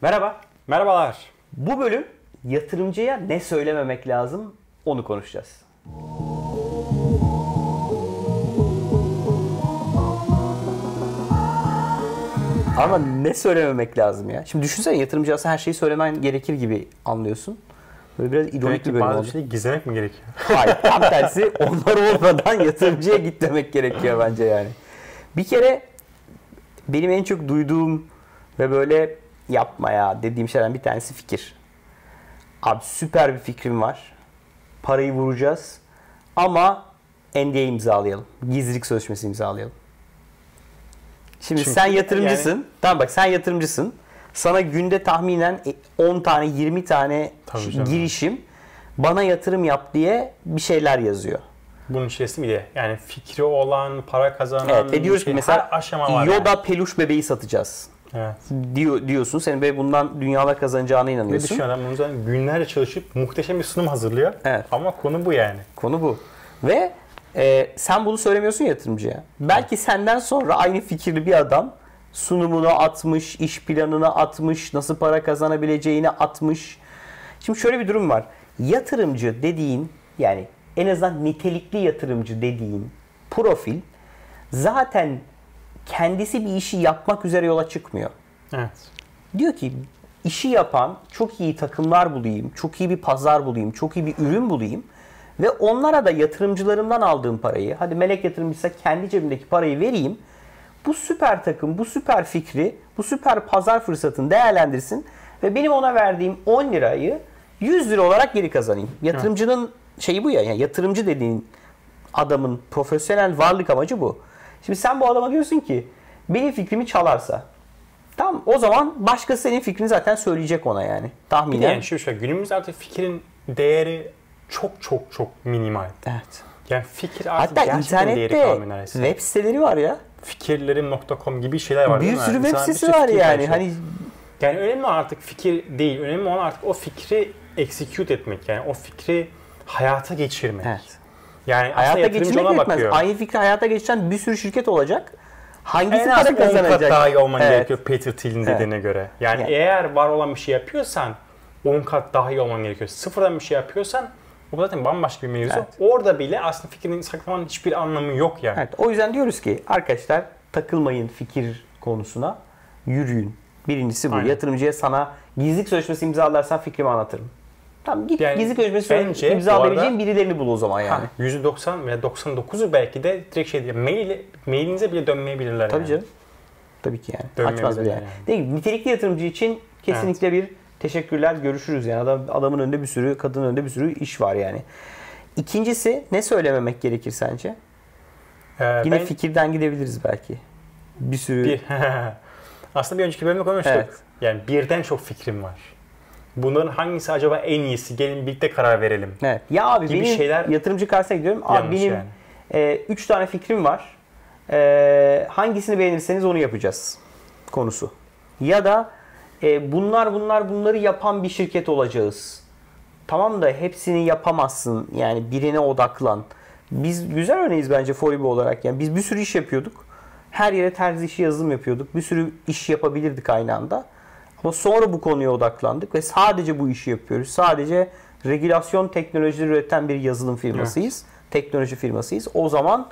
Merhaba. Merhabalar. Bu bölüm yatırımcıya ne söylememek lazım onu konuşacağız. Ama ne söylememek lazım ya? Şimdi düşünsene yatırımcı aslında her şeyi söylemen gerekir gibi anlıyorsun. Böyle biraz ironik Demek bir bölüm oldu. şeyi gizlemek mi gerekiyor? Hayır tam tersi onlar olmadan yatırımcıya git demek gerekiyor bence yani. Bir kere benim en çok duyduğum ve böyle yapma ya dediğim şeylerden bir tanesi fikir. Abi süper bir fikrim var. Parayı vuracağız ama NDA imzalayalım. Gizlilik sözleşmesi imzalayalım. Şimdi Çünkü sen yatırımcısın. yani- Tamam bak sen yatırımcısın. Sana günde tahminen 10 tane 20 tane Tabii canım. girişim bana yatırım yap diye bir şeyler yazıyor. Bunun içerisinde bir de yani fikri olan, para kazanan Evet ve diyoruz şey, ki mesela her aşama var. Yoda yani. peluş bebeği satacağız. Evet. Diyor, diyorsun. Senin böyle bundan dünyalar kazanacağına Ne inanıyorsun. düşün adam bunun üzerine günlerce çalışıp muhteşem bir sunum hazırlıyor. Evet. Ama konu bu yani. Konu bu. Ve e, sen bunu söylemiyorsun yatırımcıya. Belki senden sonra aynı fikirli bir adam sunumunu atmış, iş planını atmış, nasıl para kazanabileceğini atmış. Şimdi şöyle bir durum var. Yatırımcı dediğin yani en azından nitelikli yatırımcı dediğin profil zaten kendisi bir işi yapmak üzere yola çıkmıyor. Evet. Diyor ki işi yapan çok iyi takımlar bulayım, çok iyi bir pazar bulayım, çok iyi bir ürün bulayım ve onlara da yatırımcılarımdan aldığım parayı, hadi melek yatırımcıysa kendi cebimdeki parayı vereyim. Bu süper takım, bu süper fikri, bu süper pazar fırsatını değerlendirsin ve benim ona verdiğim 10 lirayı 100 lira olarak geri kazanayım. Yatırımcının şeyi bu ya, yani yatırımcı dediğin adamın profesyonel varlık amacı bu. Şimdi sen bu adama diyorsun ki benim fikrimi çalarsa Tamam o zaman başkası senin fikrini zaten söyleyecek ona yani. Bir de Tahminen. yani şu şey, günümüzde artık fikrin değeri çok çok çok minimal. Evet. Yani fikir artık Hatta internette web siteleri var ya. Fikirlerim.com gibi şeyler var bir sürü web İnsanlar bir sitesi var yani. paylaşıyor. Hani Yani önemli artık fikir değil. Önemli olan artık o fikri execute etmek. Yani o fikri hayata geçirmek. evet. Yani Hayata yatırımcı ona yetmez. bakıyor. Aynı fikri hayata geçiren bir sürü şirket olacak. Hangisi en az para 10 kat kazanacak? daha iyi olman Evet. gerekiyor Peter Thiel'in Evet. dediğine göre. Yani Yani- eğer var olan bir şey yapıyorsan 10 kat daha iyi olman gerekiyor. Sıfırdan bir şey yapıyorsan o zaten bambaşka bir mevzu. Evet. Orada bile aslında fikrin saklamanın hiçbir anlamı yok yani. Evet, o yüzden diyoruz ki arkadaşlar takılmayın fikir konusuna. Yürüyün. Birincisi bu. Aynen. Yatırımcıya sana gizlilik sözleşmesi imzalarsan fikrimi anlatırım. Tamam git Yani gizlilik sözleşmesi bence imzalayabileceğin birilerini bul o zaman yani. Ha, %90 veya 99'u belki de direkt şey diye mail, mailinize bile dönmeyebilirler Tabii yani. canım. Tabii ki yani. Dönmeyebilir Açmaz bile yani. yani. Değil mi? Nitelikli yatırımcı için kesinlikle bir teşekkürler görüşürüz yani. Adam, adamın önünde bir sürü, kadının önünde bir sürü iş var yani. İkincisi ne söylememek gerekir sence? Ee, Yine ben fikirden gidebiliriz belki. Bir sürü bir, aslında bir önceki bölümde konuştuk. Evet. Yani birden çok fikrim var. Bunların hangisi acaba en iyisi? Gelin birlikte karar verelim. Evet. Ya abi gibi benim şeyler yatırımcı karşısına gidiyorum. Abi benim yani. e, üç tane fikrim var. E, hangisini beğenirseniz onu yapacağız konusu. Ya da e, bunlar bunlar bunları yapan bir şirket olacağız. Tamam da hepsini yapamazsın. Yani birine odaklan. Biz güzel örneğiz bence Foribo olarak. Yani biz bir sürü iş yapıyorduk. Her yere terzi işi yazılım yapıyorduk. Bir sürü iş yapabilirdik aynı anda. Ama sonra bu konuya odaklandık ve sadece bu işi yapıyoruz. Sadece regülasyon teknolojileri üreten bir yazılım firmasıyız. Teknoloji firmasıyız. O zaman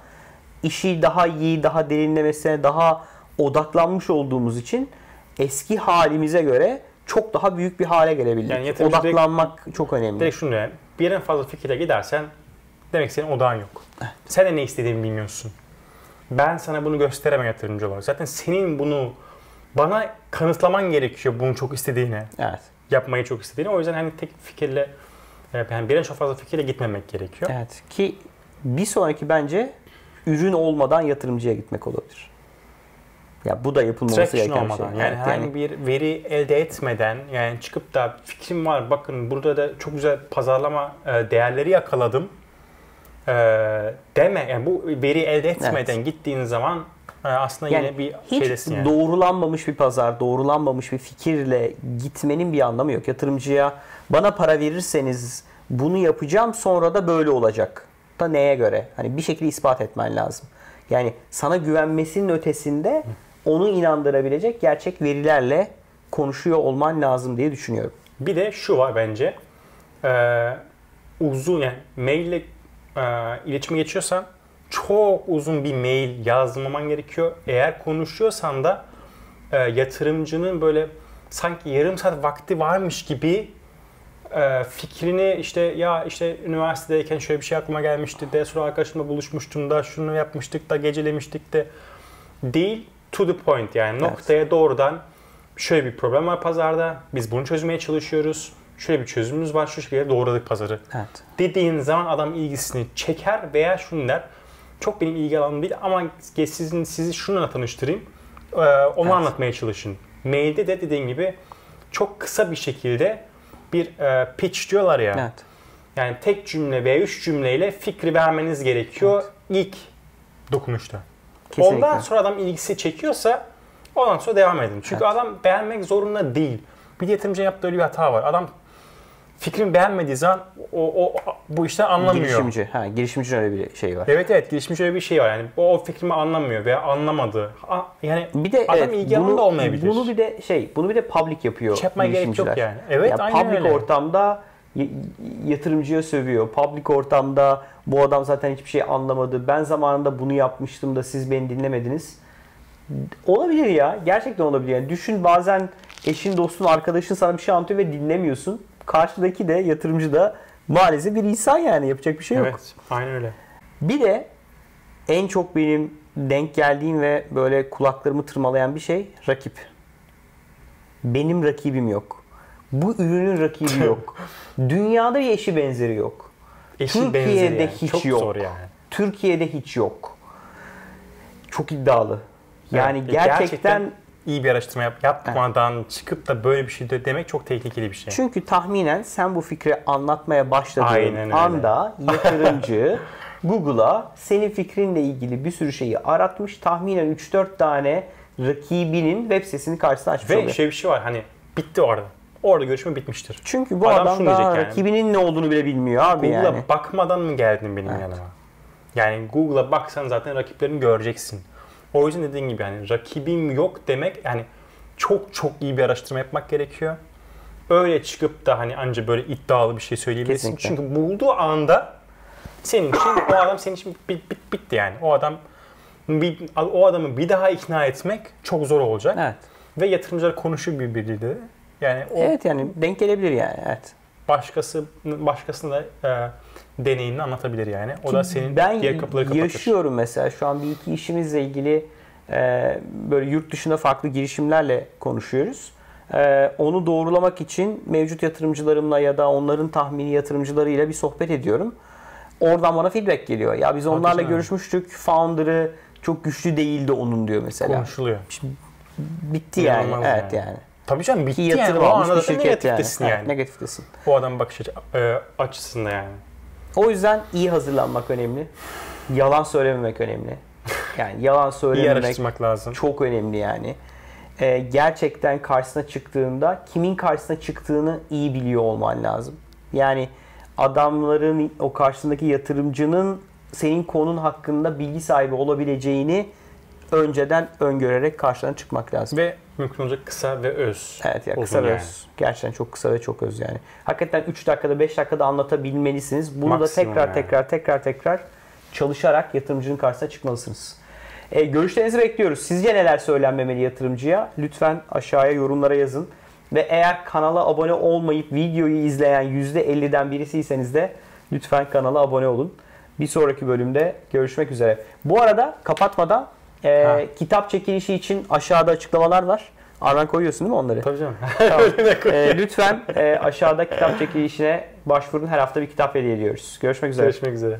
işi daha iyi, daha derinlemesine, daha odaklanmış olduğumuz için eski halimize göre çok daha büyük bir hale gelebildik. Yani yatırımcı direkt- Odaklanmak çok önemli. Direkt şunu yani, birden fazla fikirle gidersen demek senin odağın yok. Sen de ne istediğini bilmiyorsun. Ben sana bunu gösteremem yatırımcı olarak. Zaten senin bunu bana kanıtlaman gerekiyor bunu çok istediğini, Evet. yapmayı çok istediğini. O yüzden hani tek fikirle e, yani birden çok fazla fikirle gitmemek gerekiyor. Evet. Ki bir sonraki bence ürün olmadan yatırımcıya gitmek olabilir. Ya bu da yapılmaması Traction gereken bir olmadan şey. yani Evet, herhangi bir veri elde etmeden yani çıkıp da fikrim var bakın burada da çok güzel pazarlama e, değerleri yakaladım e, deme yani bu veri elde etmeden gittiğin zaman aslında Yani yine bir hiç şeydesin yani. doğrulanmamış bir pazar, doğrulanmamış bir fikirle gitmenin bir anlamı yok. Yatırımcıya bana para verirseniz bunu yapacağım sonra da böyle olacak. Da neye göre? Hani bir şekilde ispat etmen lazım. Yani sana güvenmesinin ötesinde onu inandırabilecek gerçek verilerle konuşuyor olman lazım diye düşünüyorum. Bir de şu var bence. Ee, uzun yani maille e, iletişime geçiyorsan çok uzun bir mail yazmaman gerekiyor. Eğer konuşuyorsan da e, yatırımcının böyle sanki yarım saat vakti varmış gibi e, fikrini işte ya işte üniversitedeyken şöyle bir şey aklıma gelmişti de sonra arkadaşımla buluşmuştum da şunu yapmıştık da gecelemiştik de değil to the point yani noktaya doğrudan şöyle bir problem var pazarda biz bunu çözmeye çalışıyoruz şöyle bir çözümümüz var şu şekilde doğradık pazarı Evet. dediğin zaman adam ilgisini çeker veya şunu der çok benim ilgi alanım değil ama sizin sizi şununla tanıştırayım Ee, onu Evet. anlatmaya çalışın. Mailde de dediğin gibi çok kısa bir şekilde bir e, pitch diyorlar ya. Evet. Yani tek cümle veya üç cümleyle fikri vermeniz gerekiyor ilk dokunuşta. Kesinlikle. Ondan sonra adam ilgisi çekiyorsa ondan sonra devam edin. Çünkü Evet. adam beğenmek zorunda değil. Bir yatırımcının yaptığı öyle bir hata var. Adam fikrini beğenmediği zaman o, o bu işten anlamıyor. Girişimci. Ha, girişimci öyle bir şey var. Evet evet girişimci öyle bir şey var yani o, o fikrimi anlamıyor veya anlamadı. A- Yani Bir de Adam evet, ilgi alanı da olmayabilir. Bunu bir de şey, bunu bir de public yapıyor Şey yapmaya gerek yok yani. Evet, Ya aynen public öyle. ortamda yatırımcıya sövüyor. Public ortamda bu adam zaten hiçbir şey anlamadı. Ben zamanında bunu yapmıştım da siz beni dinlemediniz. Olabilir ya. Gerçekten olabilir. Yani düşün bazen eşin, dostun, arkadaşın sana bir şey anlatıyor ve dinlemiyorsun. Karşıdaki de yatırımcı da maalesef bir insan yani. Yapacak bir şey yok. evet aynen öyle. Bir de en çok benim denk geldiğim ve böyle kulaklarımı tırmalayan bir şey rakip. Benim rakibim yok. Bu ürünün rakibi yok. Dünyada bir eşi benzeri yok. Eşi Türkiye'de benzeri yani. hiç Çok yok. zor yani. Türkiye'de hiç yok. Çok iddialı. Yani Evet, gerçekten, iyi bir araştırma yap, yapmadan çıkıp da böyle bir şey de demek çok tehlikeli bir şey. çünkü tahminen sen bu fikri anlatmaya başladığın Aynen öyle. anda yatırımcı Google'a senin fikrinle ilgili bir sürü şeyi aratmış. Tahminen 3-4 tane rakibinin web sitesini karşısına açmış Ve oluyor. şey bir şey var hani bitti orada. Orada görüşme bitmiştir. Çünkü bu Adam adam, daha yani. rakibinin ne olduğunu bile bilmiyor abi Google'a yani. bakmadan mı geldin benim Evet. yanıma? Yani Google'a baksan zaten rakiplerini göreceksin. O yüzden dediğin gibi yani rakibim yok demek yani çok çok iyi bir araştırma yapmak gerekiyor. Öyle çıkıp da hani anca böyle iddialı bir şey söyleyebilirsin. Kesinlikle. Çünkü bulduğu anda senin için o adam senin için bit, bit, bitti yani. O adam bir, o adamı bir daha ikna etmek çok zor olacak. Evet. Ve yatırımcılar konuşuyor birbiriyle. Yani o Evet yani denk gelebilir yani. Evet. Başkası başkasına da e, deneyimini anlatabilir yani. O da senin ben diğer kapıları kapatır. yaşıyorum mesela şu an bir iki işimizle ilgili e, böyle yurt dışında farklı girişimlerle konuşuyoruz. E, onu doğrulamak için mevcut yatırımcılarımla ya da onların tahmini yatırımcılarıyla bir sohbet ediyorum. Oradan bana feedback geliyor. Ya biz onlarla canım. görüşmüştük. Founder'ı çok güçlü değildi onun diyor mesela. konuşuluyor. Bitti yani. İnanılmaz Evet yani. Yani. Tabii canım bitti yani. yatırım O almış bir şirket yani. negatiftesin Evet, yani. negatiftesin. O adam bakış açı, e, açısında yani. O yüzden iyi hazırlanmak önemli. Yalan söylememek önemli. Yani yalan söylememek lazım. çok önemli yani. Ee, gerçekten karşısına çıktığında kimin karşısına çıktığını iyi biliyor olman lazım. Yani adamların o karşısındaki yatırımcının senin konun hakkında bilgi sahibi olabileceğini önceden öngörerek karşına çıkmak lazım. Ve mümkün olacak kısa ve öz. Evet ya kısa ve yani. öz. Gerçekten çok kısa ve çok öz yani. Hakikaten 3 dakikada 5 dakikada anlatabilmelisiniz. Bunu Maksimum da tekrar yani. tekrar tekrar tekrar çalışarak yatırımcının karşısına çıkmalısınız. E, görüşlerinizi bekliyoruz. Sizce neler söylenmemeli yatırımcıya? Lütfen aşağıya yorumlara yazın. Ve eğer kanala abone olmayıp videoyu izleyen %50'den birisiyseniz de lütfen kanala abone olun. Bir sonraki bölümde görüşmek üzere. Bu arada kapatmadan e, Ha. kitap çekilişi için aşağıda açıklamalar var. Arman koyuyorsun değil mi onları? Tabii canım. Tamam. Ee, lütfen e, aşağıda kitap çekilişine başvurun. Her hafta bir kitap hediye ediyoruz. Görüşmek üzere. Görüşmek üzere.